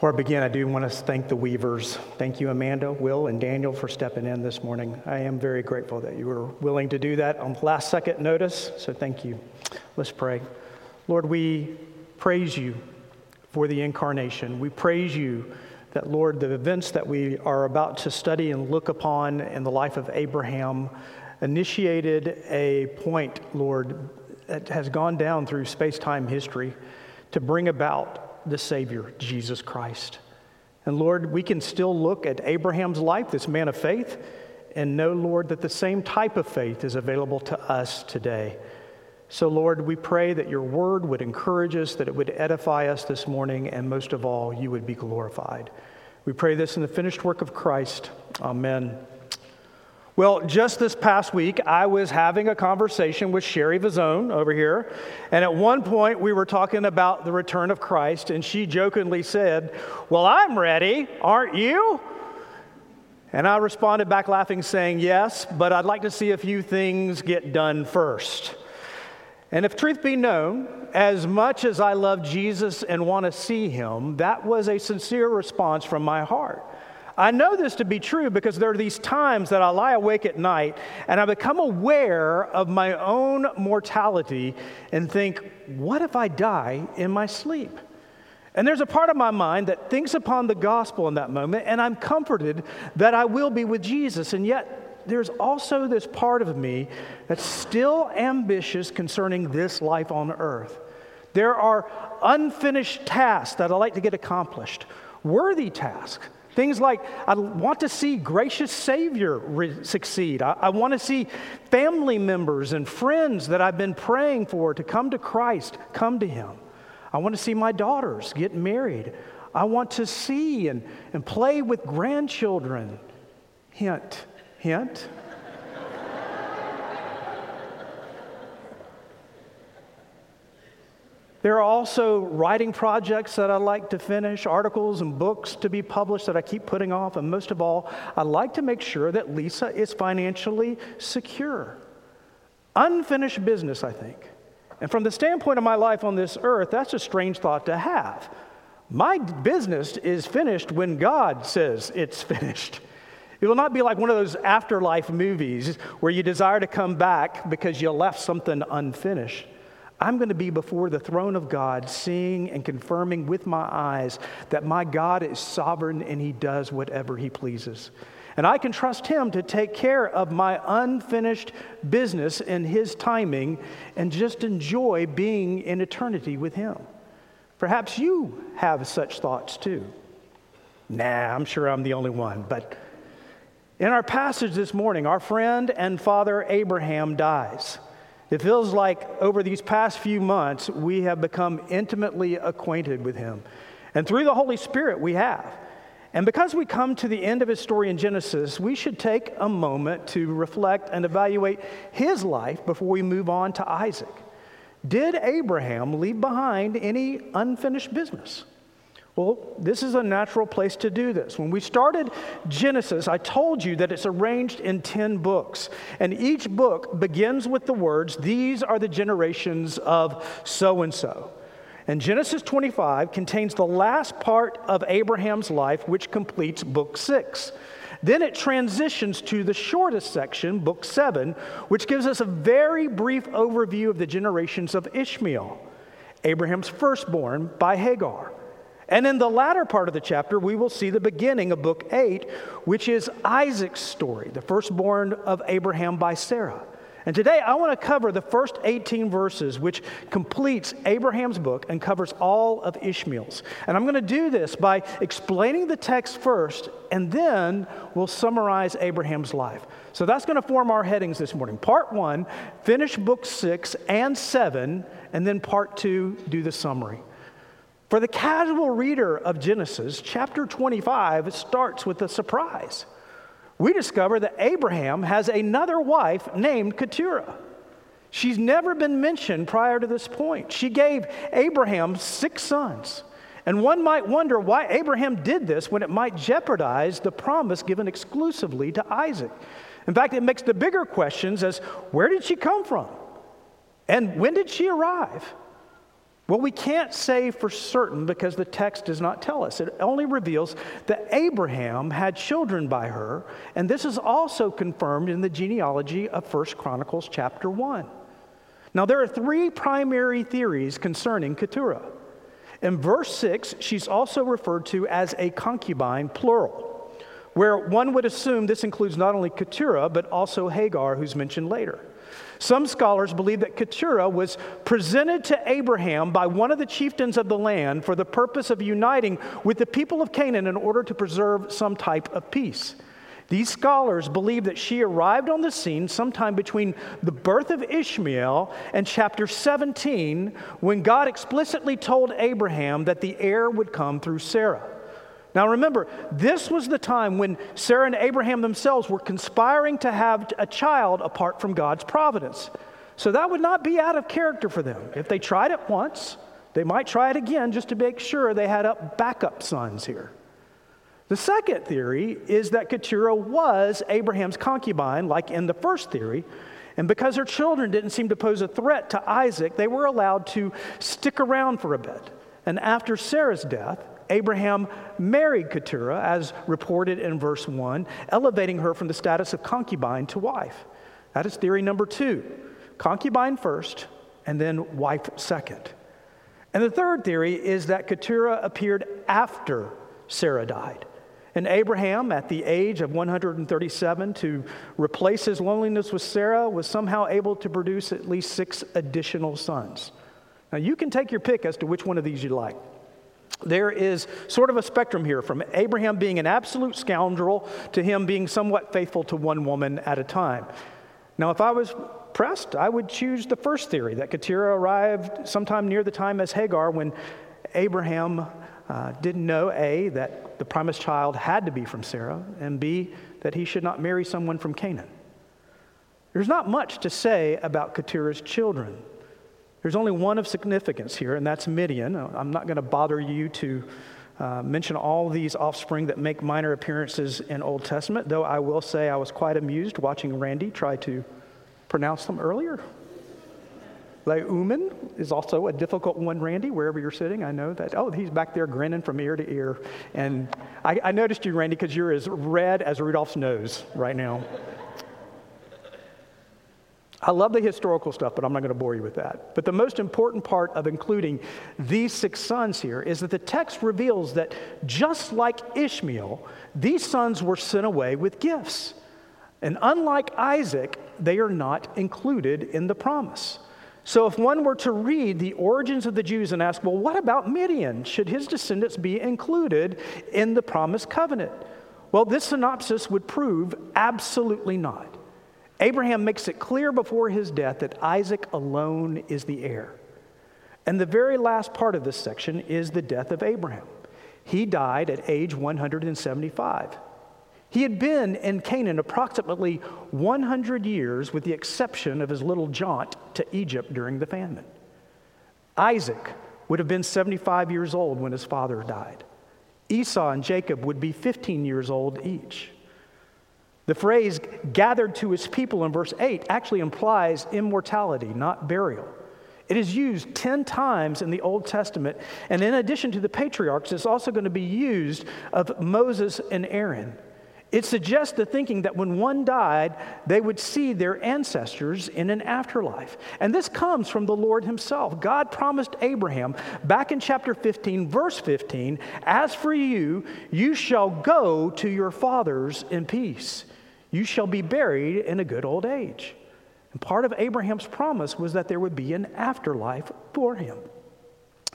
Before I begin, I do want to thank the Weavers. Thank you, Amanda, Will, and Daniel, for stepping in this morning. I am very grateful that you were willing to do that on last second notice, so thank you. Let's pray. Lord, we praise you for the incarnation. We praise you that, Lord, the events that we are about to study and look upon in the life of Abraham initiated a point, Lord, that has gone down through space time history to bring about the Savior, Jesus Christ. And Lord, we can still look at Abraham's life, this man of faith, and know, Lord, that the same type of faith is available to us today. So, Lord, we pray that your word would encourage us, that it would edify us this morning, and most of all, you would be glorified. We pray this in the finished work of Christ. Amen. Well, just this past week, I was having a conversation with Sherry Vazone over here. And at one point, we were talking about the return of Christ, and she jokingly said, Well, I'm ready, aren't you? And I responded back laughing, saying, Yes, but I'd like to see a few things get done first. And if truth be known, as much as I love Jesus and want to see him, that was a sincere response from my heart. I know this to be true because there are these times that I lie awake at night and I become aware of my own mortality and think, what if I die in my sleep? And there's a part of my mind that thinks upon the gospel in that moment, and I'm comforted that I will be with Jesus. And yet, there's also this part of me that's still ambitious concerning this life on earth. There are unfinished tasks that I like to get accomplished, worthy tasks Things like, I want to see gracious Savior re- succeed. I, I want to see family members and friends that I've been praying for to come to Christ come to Him. I want to see my daughters get married. I want to see and, and play with grandchildren. Hint, hint. There are also writing projects that I like to finish, articles and books to be published that I keep putting off. And most of all, I like to make sure that Lisa is financially secure. Unfinished business, I think. And from the standpoint of my life on this earth, that's a strange thought to have. My business is finished when God says it's finished. It will not be like one of those afterlife movies where you desire to come back because you left something unfinished. I'm going to be before the throne of God, seeing and confirming with my eyes that my God is sovereign and he does whatever he pleases. And I can trust him to take care of my unfinished business in his timing and just enjoy being in eternity with him. Perhaps you have such thoughts too. Nah, I'm sure I'm the only one. But in our passage this morning, our friend and father Abraham dies. It feels like over these past few months, we have become intimately acquainted with him. And through the Holy Spirit, we have. And because we come to the end of his story in Genesis, we should take a moment to reflect and evaluate his life before we move on to Isaac. Did Abraham leave behind any unfinished business? Well, this is a natural place to do this. When we started Genesis, I told you that it's arranged in 10 books. And each book begins with the words, These are the generations of so and so. And Genesis 25 contains the last part of Abraham's life, which completes book six. Then it transitions to the shortest section, book seven, which gives us a very brief overview of the generations of Ishmael, Abraham's firstborn by Hagar. And in the latter part of the chapter, we will see the beginning of book eight, which is Isaac's story, the firstborn of Abraham by Sarah. And today I want to cover the first 18 verses, which completes Abraham's book and covers all of Ishmael's. And I'm going to do this by explaining the text first, and then we'll summarize Abraham's life. So that's going to form our headings this morning. Part one, finish book six and seven, and then part two, do the summary. For the casual reader of Genesis, chapter 25 starts with a surprise. We discover that Abraham has another wife named Keturah. She's never been mentioned prior to this point. She gave Abraham six sons. And one might wonder why Abraham did this when it might jeopardize the promise given exclusively to Isaac. In fact, it makes the bigger questions as where did she come from? And when did she arrive? Well, we can't say for certain because the text does not tell us. It only reveals that Abraham had children by her, and this is also confirmed in the genealogy of 1 Chronicles chapter 1. Now, there are three primary theories concerning Keturah. In verse 6, she's also referred to as a concubine, plural, where one would assume this includes not only Keturah, but also Hagar, who's mentioned later. Some scholars believe that Keturah was presented to Abraham by one of the chieftains of the land for the purpose of uniting with the people of Canaan in order to preserve some type of peace. These scholars believe that she arrived on the scene sometime between the birth of Ishmael and chapter 17 when God explicitly told Abraham that the heir would come through Sarah. Now remember, this was the time when Sarah and Abraham themselves were conspiring to have a child apart from God's providence. So that would not be out of character for them. If they tried it once, they might try it again just to make sure they had up backup sons here. The second theory is that Keturah was Abraham's concubine, like in the first theory, and because her children didn't seem to pose a threat to Isaac, they were allowed to stick around for a bit. And after Sarah's death, Abraham married Keturah, as reported in verse 1, elevating her from the status of concubine to wife. That is theory number two concubine first, and then wife second. And the third theory is that Keturah appeared after Sarah died. And Abraham, at the age of 137, to replace his loneliness with Sarah, was somehow able to produce at least six additional sons. Now, you can take your pick as to which one of these you like there is sort of a spectrum here from Abraham being an absolute scoundrel to him being somewhat faithful to one woman at a time. Now, if I was pressed, I would choose the first theory that Keturah arrived sometime near the time as Hagar when Abraham uh, didn't know A, that the promised child had to be from Sarah, and B, that he should not marry someone from Canaan. There's not much to say about Keturah's children. There's only one of significance here, and that's Midian. I'm not going to bother you to uh, mention all these offspring that make minor appearances in Old Testament, though I will say I was quite amused watching Randy try to pronounce them earlier. Leuman is also a difficult one, Randy, wherever you're sitting. I know that. Oh, he's back there grinning from ear to ear. And I, I noticed you, Randy, because you're as red as Rudolph's nose right now. I love the historical stuff, but I'm not going to bore you with that. But the most important part of including these six sons here is that the text reveals that just like Ishmael, these sons were sent away with gifts. And unlike Isaac, they are not included in the promise. So if one were to read the origins of the Jews and ask, well, what about Midian? Should his descendants be included in the promised covenant? Well, this synopsis would prove absolutely not. Abraham makes it clear before his death that Isaac alone is the heir. And the very last part of this section is the death of Abraham. He died at age 175. He had been in Canaan approximately 100 years, with the exception of his little jaunt to Egypt during the famine. Isaac would have been 75 years old when his father died. Esau and Jacob would be 15 years old each. The phrase gathered to his people in verse 8 actually implies immortality, not burial. It is used 10 times in the Old Testament, and in addition to the patriarchs, it's also going to be used of Moses and Aaron. It suggests the thinking that when one died, they would see their ancestors in an afterlife. And this comes from the Lord Himself. God promised Abraham back in chapter 15, verse 15, As for you, you shall go to your fathers in peace. You shall be buried in a good old age. And part of Abraham's promise was that there would be an afterlife for him.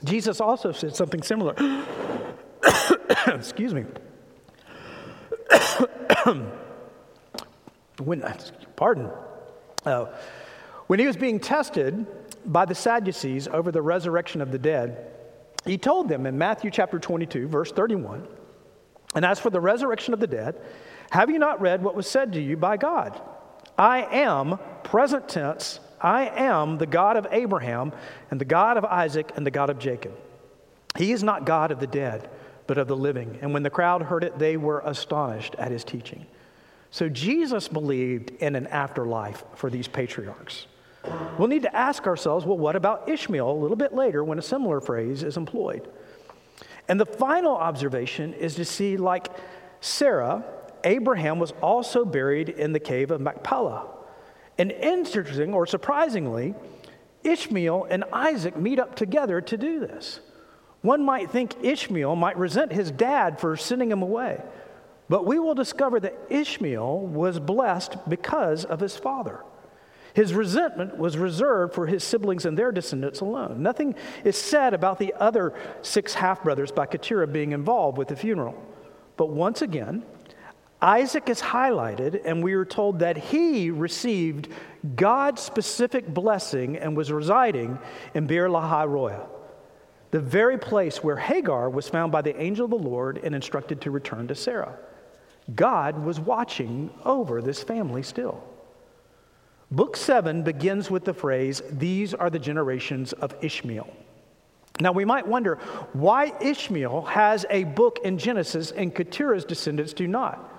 Jesus also said something similar. Excuse me. when, pardon. Uh, when he was being tested by the Sadducees over the resurrection of the dead, he told them in Matthew chapter 22, verse 31, and as for the resurrection of the dead, have you not read what was said to you by God? I am, present tense, I am the God of Abraham and the God of Isaac and the God of Jacob. He is not God of the dead, but of the living. And when the crowd heard it, they were astonished at his teaching. So Jesus believed in an afterlife for these patriarchs. We'll need to ask ourselves well, what about Ishmael a little bit later when a similar phrase is employed? And the final observation is to see, like Sarah, Abraham was also buried in the cave of Machpelah. And interesting or surprisingly, Ishmael and Isaac meet up together to do this. One might think Ishmael might resent his dad for sending him away, but we will discover that Ishmael was blessed because of his father. His resentment was reserved for his siblings and their descendants alone. Nothing is said about the other six half brothers by Keturah being involved with the funeral. But once again, Isaac is highlighted, and we are told that he received God's specific blessing and was residing in Beer Lahai Roi, the very place where Hagar was found by the angel of the Lord and instructed to return to Sarah. God was watching over this family still. Book 7 begins with the phrase, These are the generations of Ishmael. Now, we might wonder why Ishmael has a book in Genesis and Keturah's descendants do not.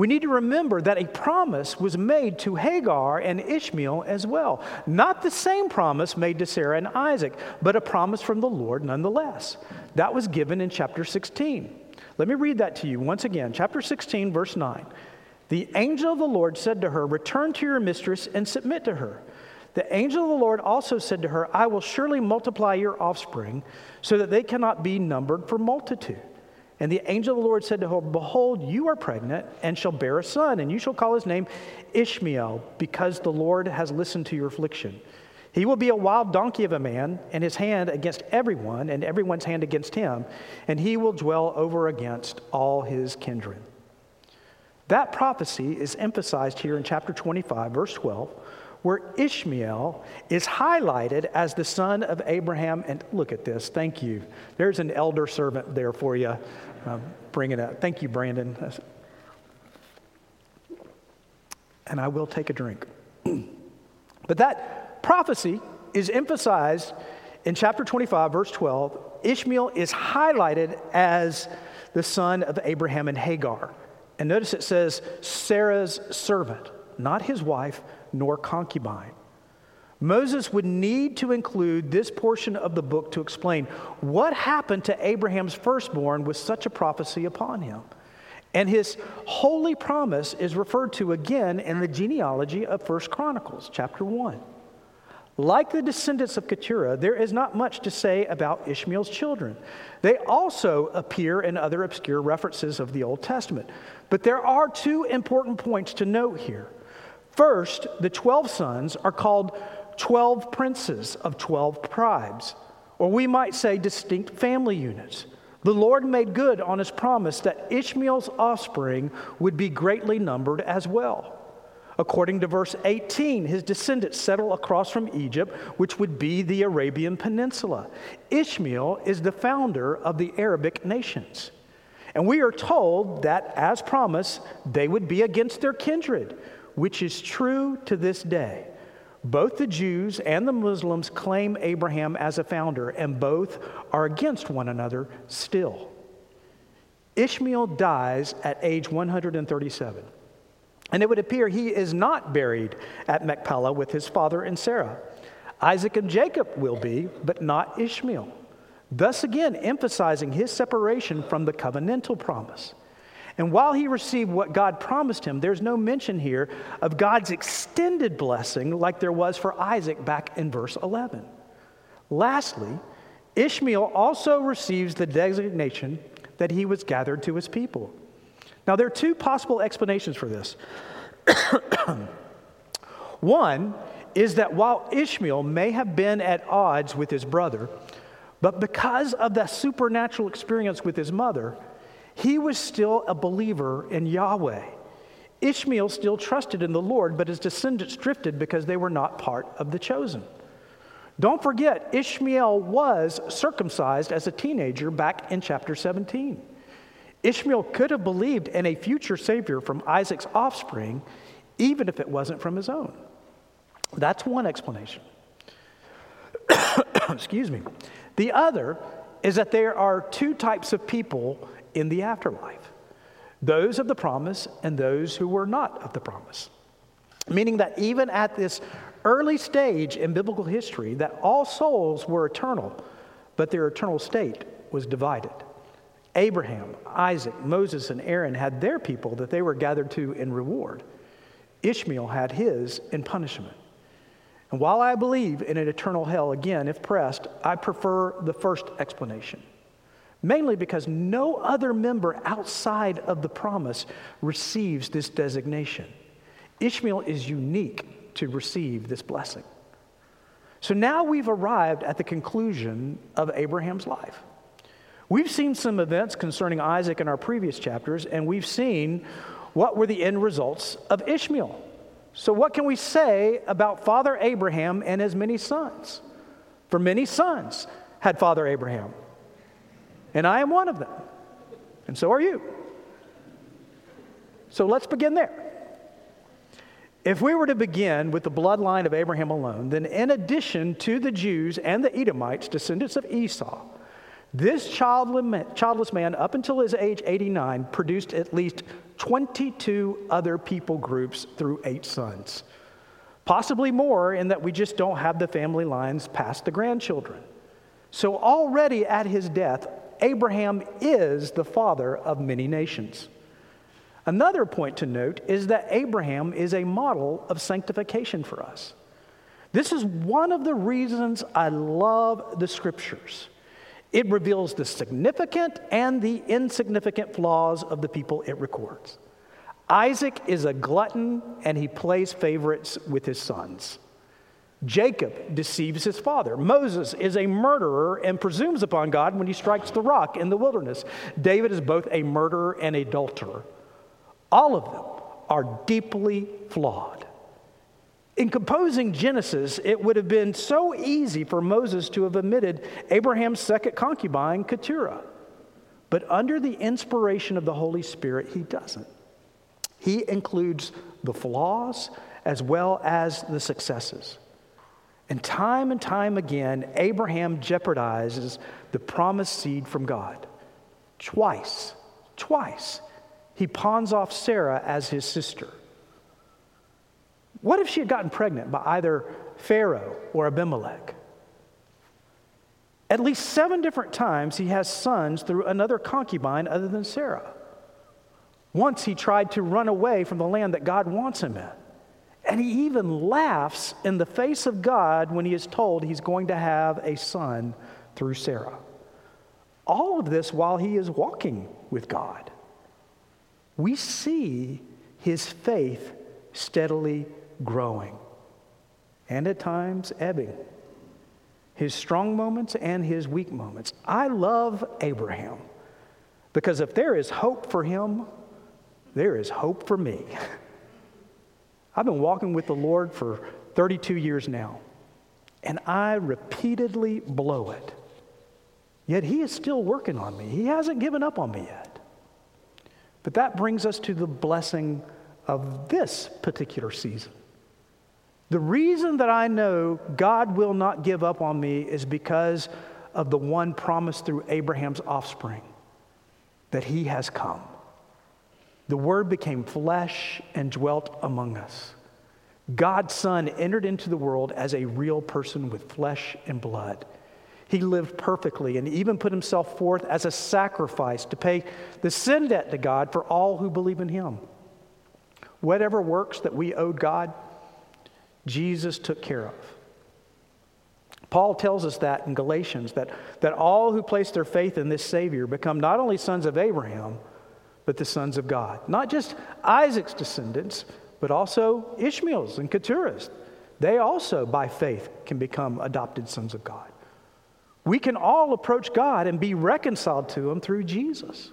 We need to remember that a promise was made to Hagar and Ishmael as well. Not the same promise made to Sarah and Isaac, but a promise from the Lord nonetheless. That was given in chapter 16. Let me read that to you once again. Chapter 16, verse 9. The angel of the Lord said to her, Return to your mistress and submit to her. The angel of the Lord also said to her, I will surely multiply your offspring so that they cannot be numbered for multitude. And the angel of the Lord said to her, Behold, you are pregnant and shall bear a son, and you shall call his name Ishmael, because the Lord has listened to your affliction. He will be a wild donkey of a man, and his hand against everyone, and everyone's hand against him, and he will dwell over against all his kindred. That prophecy is emphasized here in chapter 25, verse 12, where Ishmael is highlighted as the son of Abraham. And look at this. Thank you. There's an elder servant there for you. Um, bring it up. Thank you, Brandon. And I will take a drink. but that prophecy is emphasized in chapter 25, verse 12. Ishmael is highlighted as the son of Abraham and Hagar. And notice it says Sarah's servant, not his wife nor concubine. Moses would need to include this portion of the book to explain what happened to Abraham's firstborn with such a prophecy upon him. And his holy promise is referred to again in the genealogy of First Chronicles, chapter 1. Like the descendants of Keturah, there is not much to say about Ishmael's children. They also appear in other obscure references of the Old Testament. But there are two important points to note here. First, the 12 sons are called 12 princes of 12 tribes, or we might say distinct family units. The Lord made good on his promise that Ishmael's offspring would be greatly numbered as well. According to verse 18, his descendants settle across from Egypt, which would be the Arabian Peninsula. Ishmael is the founder of the Arabic nations. And we are told that, as promised, they would be against their kindred, which is true to this day. Both the Jews and the Muslims claim Abraham as a founder, and both are against one another still. Ishmael dies at age 137. And it would appear he is not buried at Machpelah with his father and Sarah. Isaac and Jacob will be, but not Ishmael. Thus, again, emphasizing his separation from the covenantal promise. And while he received what God promised him, there's no mention here of God's extended blessing like there was for Isaac back in verse 11. Lastly, Ishmael also receives the designation that he was gathered to his people. Now, there are two possible explanations for this. One is that while Ishmael may have been at odds with his brother, but because of the supernatural experience with his mother, he was still a believer in Yahweh. Ishmael still trusted in the Lord, but his descendants drifted because they were not part of the chosen. Don't forget, Ishmael was circumcised as a teenager back in chapter 17. Ishmael could have believed in a future Savior from Isaac's offspring, even if it wasn't from his own. That's one explanation. Excuse me. The other is that there are two types of people in the afterlife those of the promise and those who were not of the promise. Meaning that even at this early stage in biblical history that all souls were eternal, but their eternal state was divided. Abraham, Isaac, Moses, and Aaron had their people that they were gathered to in reward. Ishmael had his in punishment. And while I believe in an eternal hell, again, if pressed, I prefer the first explanation. Mainly because no other member outside of the promise receives this designation. Ishmael is unique to receive this blessing. So now we've arrived at the conclusion of Abraham's life. We've seen some events concerning Isaac in our previous chapters, and we've seen what were the end results of Ishmael. So, what can we say about Father Abraham and his many sons? For many sons had Father Abraham, and I am one of them, and so are you. So, let's begin there. If we were to begin with the bloodline of Abraham alone, then in addition to the Jews and the Edomites, descendants of Esau, this childless man, up until his age 89, produced at least 22 other people groups through eight sons. Possibly more, in that we just don't have the family lines past the grandchildren. So, already at his death, Abraham is the father of many nations. Another point to note is that Abraham is a model of sanctification for us. This is one of the reasons I love the scriptures. It reveals the significant and the insignificant flaws of the people it records. Isaac is a glutton and he plays favorites with his sons. Jacob deceives his father. Moses is a murderer and presumes upon God when he strikes the rock in the wilderness. David is both a murderer and adulterer. All of them are deeply flawed. In composing Genesis, it would have been so easy for Moses to have omitted Abraham's second concubine, Keturah. But under the inspiration of the Holy Spirit, he doesn't. He includes the flaws as well as the successes. And time and time again, Abraham jeopardizes the promised seed from God. Twice, twice, he pawns off Sarah as his sister. What if she had gotten pregnant by either Pharaoh or Abimelech? At least seven different times he has sons through another concubine other than Sarah. Once he tried to run away from the land that God wants him in. And he even laughs in the face of God when he is told he's going to have a son through Sarah. All of this while he is walking with God. We see his faith steadily growing and at times ebbing. His strong moments and his weak moments. I love Abraham because if there is hope for him, there is hope for me. I've been walking with the Lord for 32 years now, and I repeatedly blow it. Yet He is still working on me. He hasn't given up on me yet. But that brings us to the blessing of this particular season. The reason that I know God will not give up on me is because of the one promised through Abraham's offspring that he has come. The Word became flesh and dwelt among us. God's Son entered into the world as a real person with flesh and blood. He lived perfectly and even put himself forth as a sacrifice to pay the sin debt to God for all who believe in him. Whatever works that we owed God, Jesus took care of. Paul tells us that in Galatians that, that all who place their faith in this Savior become not only sons of Abraham, but the sons of God. Not just Isaac's descendants, but also Ishmael's and Keturah's. They also, by faith, can become adopted sons of God. We can all approach God and be reconciled to Him through Jesus.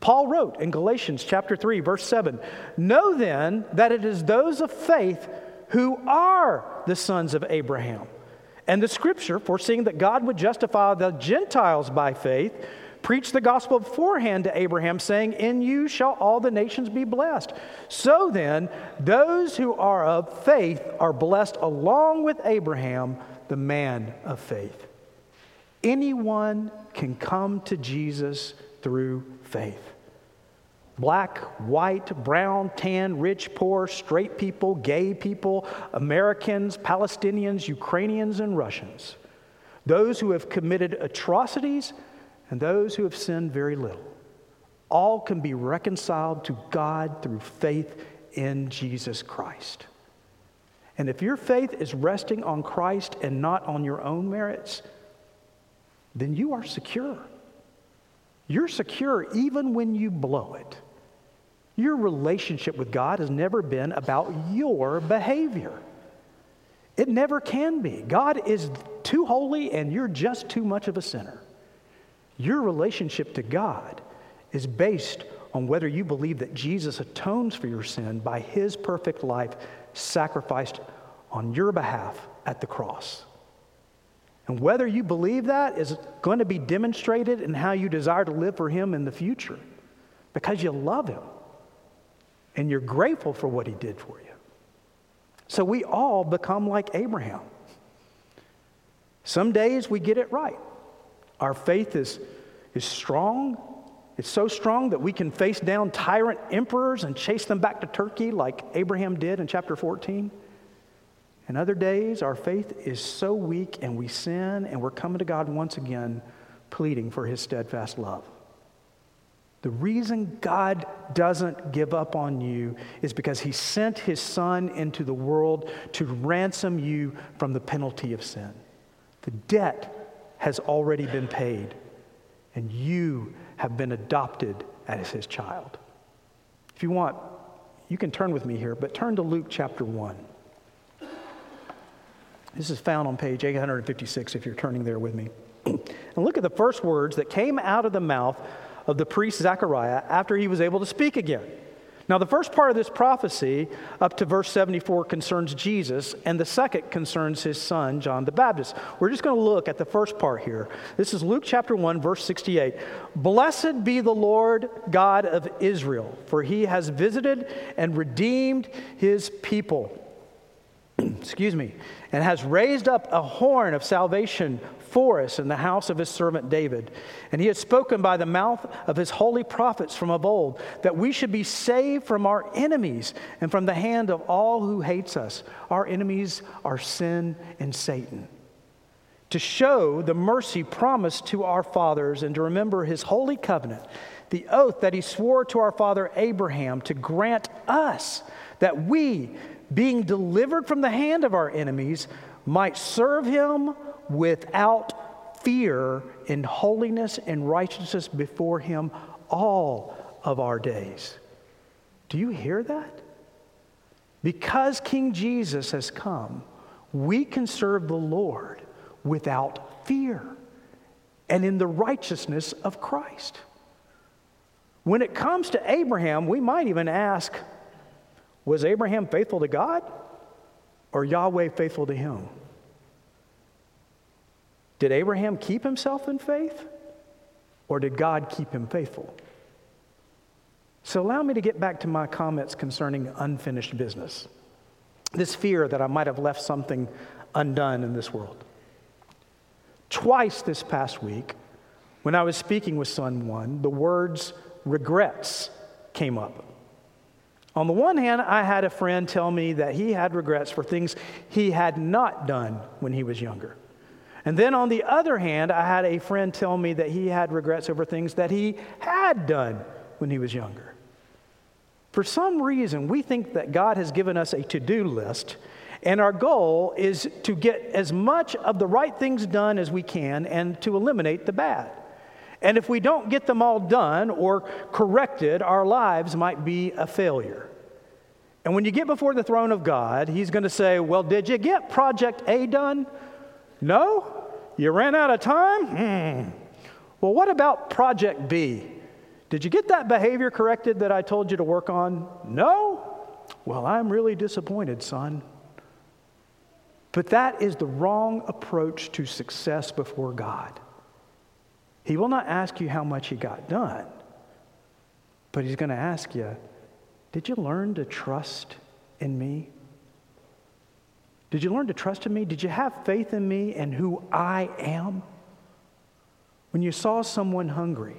Paul wrote in Galatians chapter 3, verse 7 Know then that it is those of faith who are the sons of Abraham. And the scripture, foreseeing that God would justify the Gentiles by faith, preached the gospel beforehand to Abraham, saying, In you shall all the nations be blessed. So then, those who are of faith are blessed along with Abraham, the man of faith. Anyone can come to Jesus through faith. black, white, brown, tan, rich, poor, straight people, gay people, Americans, Palestinians, Ukrainians, and Russians, those who have committed atrocities and those who have sinned very little. All can be reconciled to God through faith in Jesus Christ. And if your faith is resting on Christ and not on your own merits, then you are secure. You're secure even when you blow it. Your relationship with God has never been about your behavior. It never can be. God is too holy and you're just too much of a sinner. Your relationship to God is based on whether you believe that Jesus atones for your sin by his perfect life sacrificed on your behalf at the cross. And whether you believe that is going to be demonstrated in how you desire to live for him in the future because you love him and you're grateful for what he did for you. So we all become like Abraham. Some days we get it right. Our faith is, is strong. It's so strong that we can face down tyrant emperors and chase them back to Turkey like Abraham did in chapter 14. And other days, our faith is so weak and we sin and we're coming to God once again pleading for his steadfast love. The reason God doesn't give up on you is because He sent His Son into the world to ransom you from the penalty of sin. The debt has already been paid, and you have been adopted as His child. If you want, you can turn with me here, but turn to Luke chapter 1. This is found on page 856 if you're turning there with me. and look at the first words that came out of the mouth of the priest Zechariah after he was able to speak again. Now, the first part of this prophecy, up to verse 74, concerns Jesus, and the second concerns his son, John the Baptist. We're just going to look at the first part here. This is Luke chapter 1, verse 68. Blessed be the Lord God of Israel, for he has visited and redeemed his people. Excuse me, and has raised up a horn of salvation for us in the house of his servant David. And he had spoken by the mouth of his holy prophets from of old that we should be saved from our enemies and from the hand of all who hates us. Our enemies are sin and Satan. To show the mercy promised to our fathers and to remember his holy covenant, the oath that he swore to our father Abraham to grant us that we, being delivered from the hand of our enemies, might serve him without fear in holiness and righteousness before Him all of our days. Do you hear that? Because King Jesus has come, we can serve the Lord without fear and in the righteousness of Christ. When it comes to Abraham, we might even ask was Abraham faithful to God or Yahweh faithful to him? Did Abraham keep himself in faith? Or did God keep him faithful? So, allow me to get back to my comments concerning unfinished business. This fear that I might have left something undone in this world. Twice this past week, when I was speaking with Son One, the words regrets came up. On the one hand, I had a friend tell me that he had regrets for things he had not done when he was younger. And then on the other hand, I had a friend tell me that he had regrets over things that he had done when he was younger. For some reason, we think that God has given us a to do list, and our goal is to get as much of the right things done as we can and to eliminate the bad. And if we don't get them all done or corrected, our lives might be a failure. And when you get before the throne of God, He's going to say, Well, did you get project A done? No? You ran out of time? Hmm. Well, what about Project B? Did you get that behavior corrected that I told you to work on? No? Well, I'm really disappointed, son. But that is the wrong approach to success before God. He will not ask you how much you got done, but He's going to ask you, Did you learn to trust in me? Did you learn to trust in me? Did you have faith in me and who I am? When you saw someone hungry,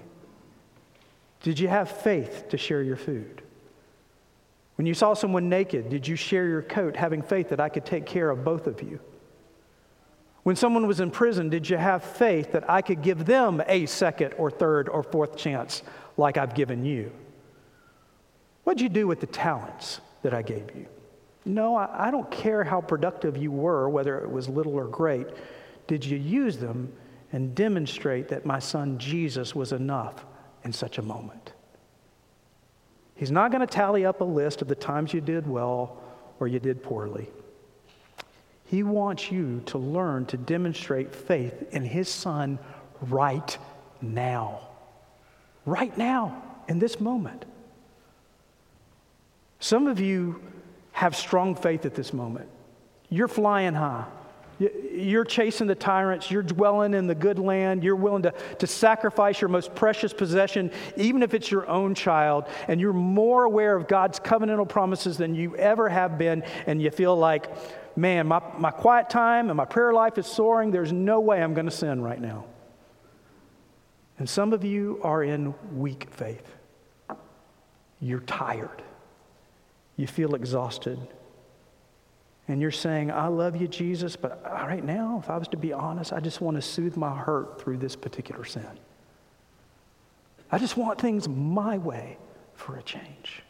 Did you have faith to share your food? When you saw someone naked, did you share your coat, having faith that I could take care of both of you? When someone was in prison, did you have faith that I could give them a second or third or fourth chance like I've given you? What'd you do with the talents that I gave you? No, I, I don't care how productive you were, whether it was little or great. Did you use them and demonstrate that my son Jesus was enough in such a moment? He's not going to tally up a list of the times you did well or you did poorly. He wants you to learn to demonstrate faith in His Son right now. Right now, in this moment. Some of you have strong faith at this moment. You're flying high. You're chasing the tyrants. You're dwelling in the good land. You're willing to, to sacrifice your most precious possession, even if it's your own child. And you're more aware of God's covenantal promises than you ever have been. And you feel like, man, my, my quiet time and my prayer life is soaring. There's no way I'm going to sin right now. And some of you are in weak faith. You're tired. You feel exhausted. And you're saying, I love you, Jesus, but right now, if I was to be honest, I just want to soothe my hurt through this particular sin. I just want things my way for a change.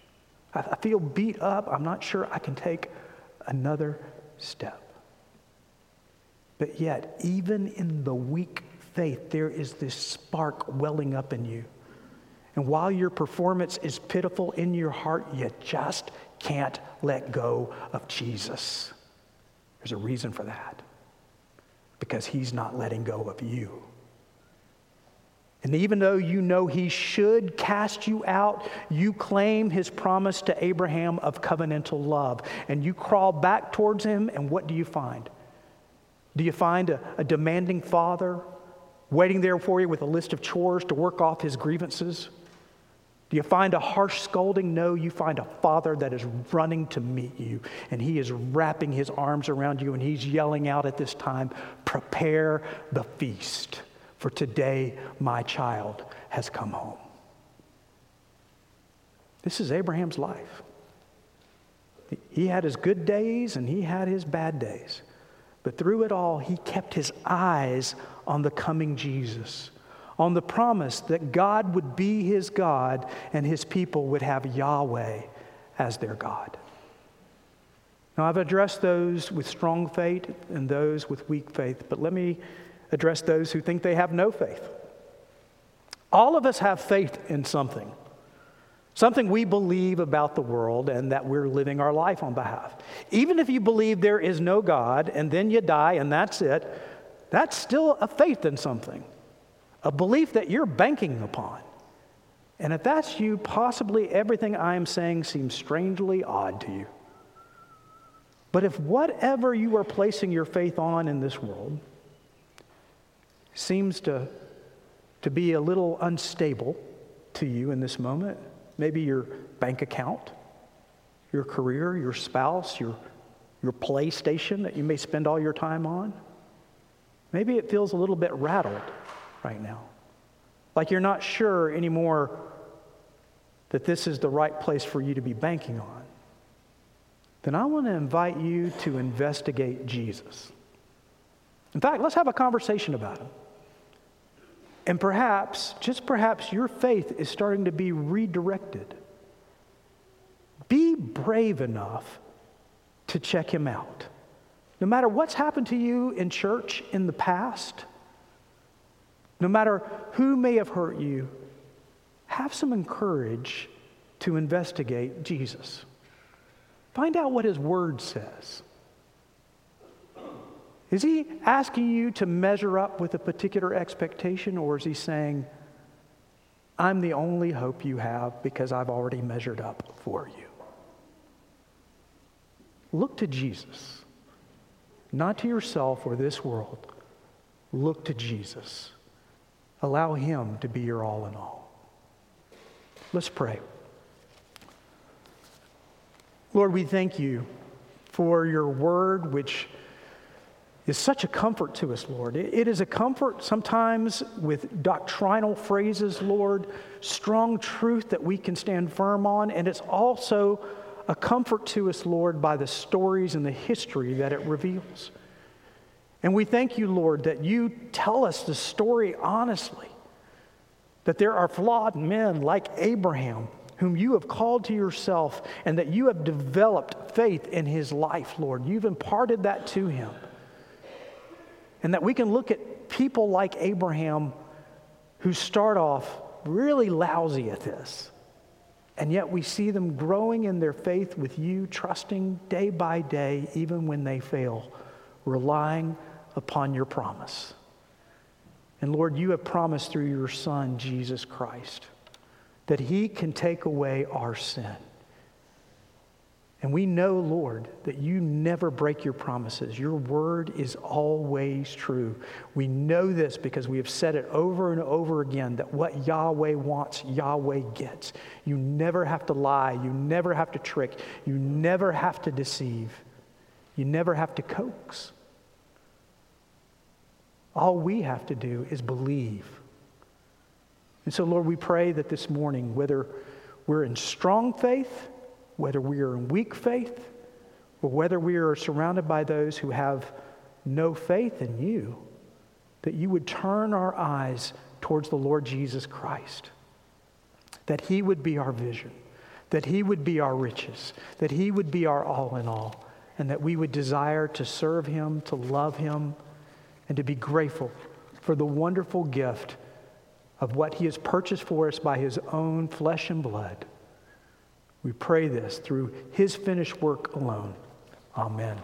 I, feel beat up. I'm not sure I can take another step. But yet, even in the weak faith, there is this spark welling up in you. And while your performance is pitiful in your heart, you just can't let go of Jesus. There's a reason for that. Because he's not letting go of you. And even though you know he should cast you out, you claim his promise to Abraham of covenantal love. And you crawl back towards him, and what do you find? Do you find a, a demanding father waiting there for you with a list of chores to work off his grievances? Do you find a harsh scolding? No, you find a father that is running to meet you, and he is wrapping his arms around you, and he's yelling out at this time, Prepare the feast, for today my child has come home. This is Abraham's life. He had his good days and he had his bad days. But through it all, he kept his eyes on the coming Jesus on the promise that God would be his God and his people would have Yahweh as their God. Now, I've addressed those with strong faith and those with weak faith, but let me address those who think they have no faith. All of us have faith in something, something we believe about the world and that we're living our life on behalf. Even if you believe there is no God and then you die and that's it, that's still a faith in something a belief that you're banking upon. And if that's you, possibly everything I am saying seems strangely odd to you. But if whatever you are placing your faith on in this world seems to, to be a little unstable to you in this moment, maybe your bank account, your career, your spouse, your, your PlayStation that you may spend all your time on, maybe it feels a little bit rattled right now. Like you're not sure anymore that this is the right place for you to be banking on. Then I want to invite you to investigate Jesus. In fact, let's have a conversation about him. And perhaps, just perhaps, your faith is starting to be redirected. Be brave enough to check him out. No matter what's happened to you in church in the past, no matter who may have hurt you, have some courage to investigate Jesus. Find out what his word says. Is he asking you to measure up with a particular expectation, or is he saying, I'm the only hope you have because I've already measured up for you? Look to Jesus, not to yourself or this world. Look to Jesus. Allow Him to be your all in all. Let's pray. Lord, we thank you for your word, which is such a comfort to us, Lord. It is a comfort sometimes with doctrinal phrases, Lord, strong truth that we can stand firm on, and it's also a comfort to us, Lord, by the stories and the history that it reveals. And we thank you, Lord, that you tell us the story honestly, that there are flawed men like Abraham, whom you have called to yourself, and that you have developed faith in his life, Lord. You've imparted that to him. And that we can look at people like Abraham who start off really lousy at this. And yet we see them growing in their faith with you, trusting day by day, even when they fail, relying upon your promise. And Lord, you have promised through your Son, Jesus Christ, that he can take away our sin. And we know, Lord, that you never break your promises. Your word is always true. We know this because we have said it over and over again that what Yahweh wants, Yahweh gets. You never have to lie. You never have to trick. You never have to deceive. You never have to coax. All we have to do is believe. And so, Lord, we pray that this morning, whether we're in strong faith, whether we are in weak faith or whether we are surrounded by those who have no faith in you, that you would turn our eyes towards the Lord Jesus Christ, that he would be our vision, that he would be our riches, that he would be our all in all, and that we would desire to serve him, to love him, and to be grateful for the wonderful gift of what he has purchased for us by his own flesh and blood. We pray this through his finished work alone. Amen.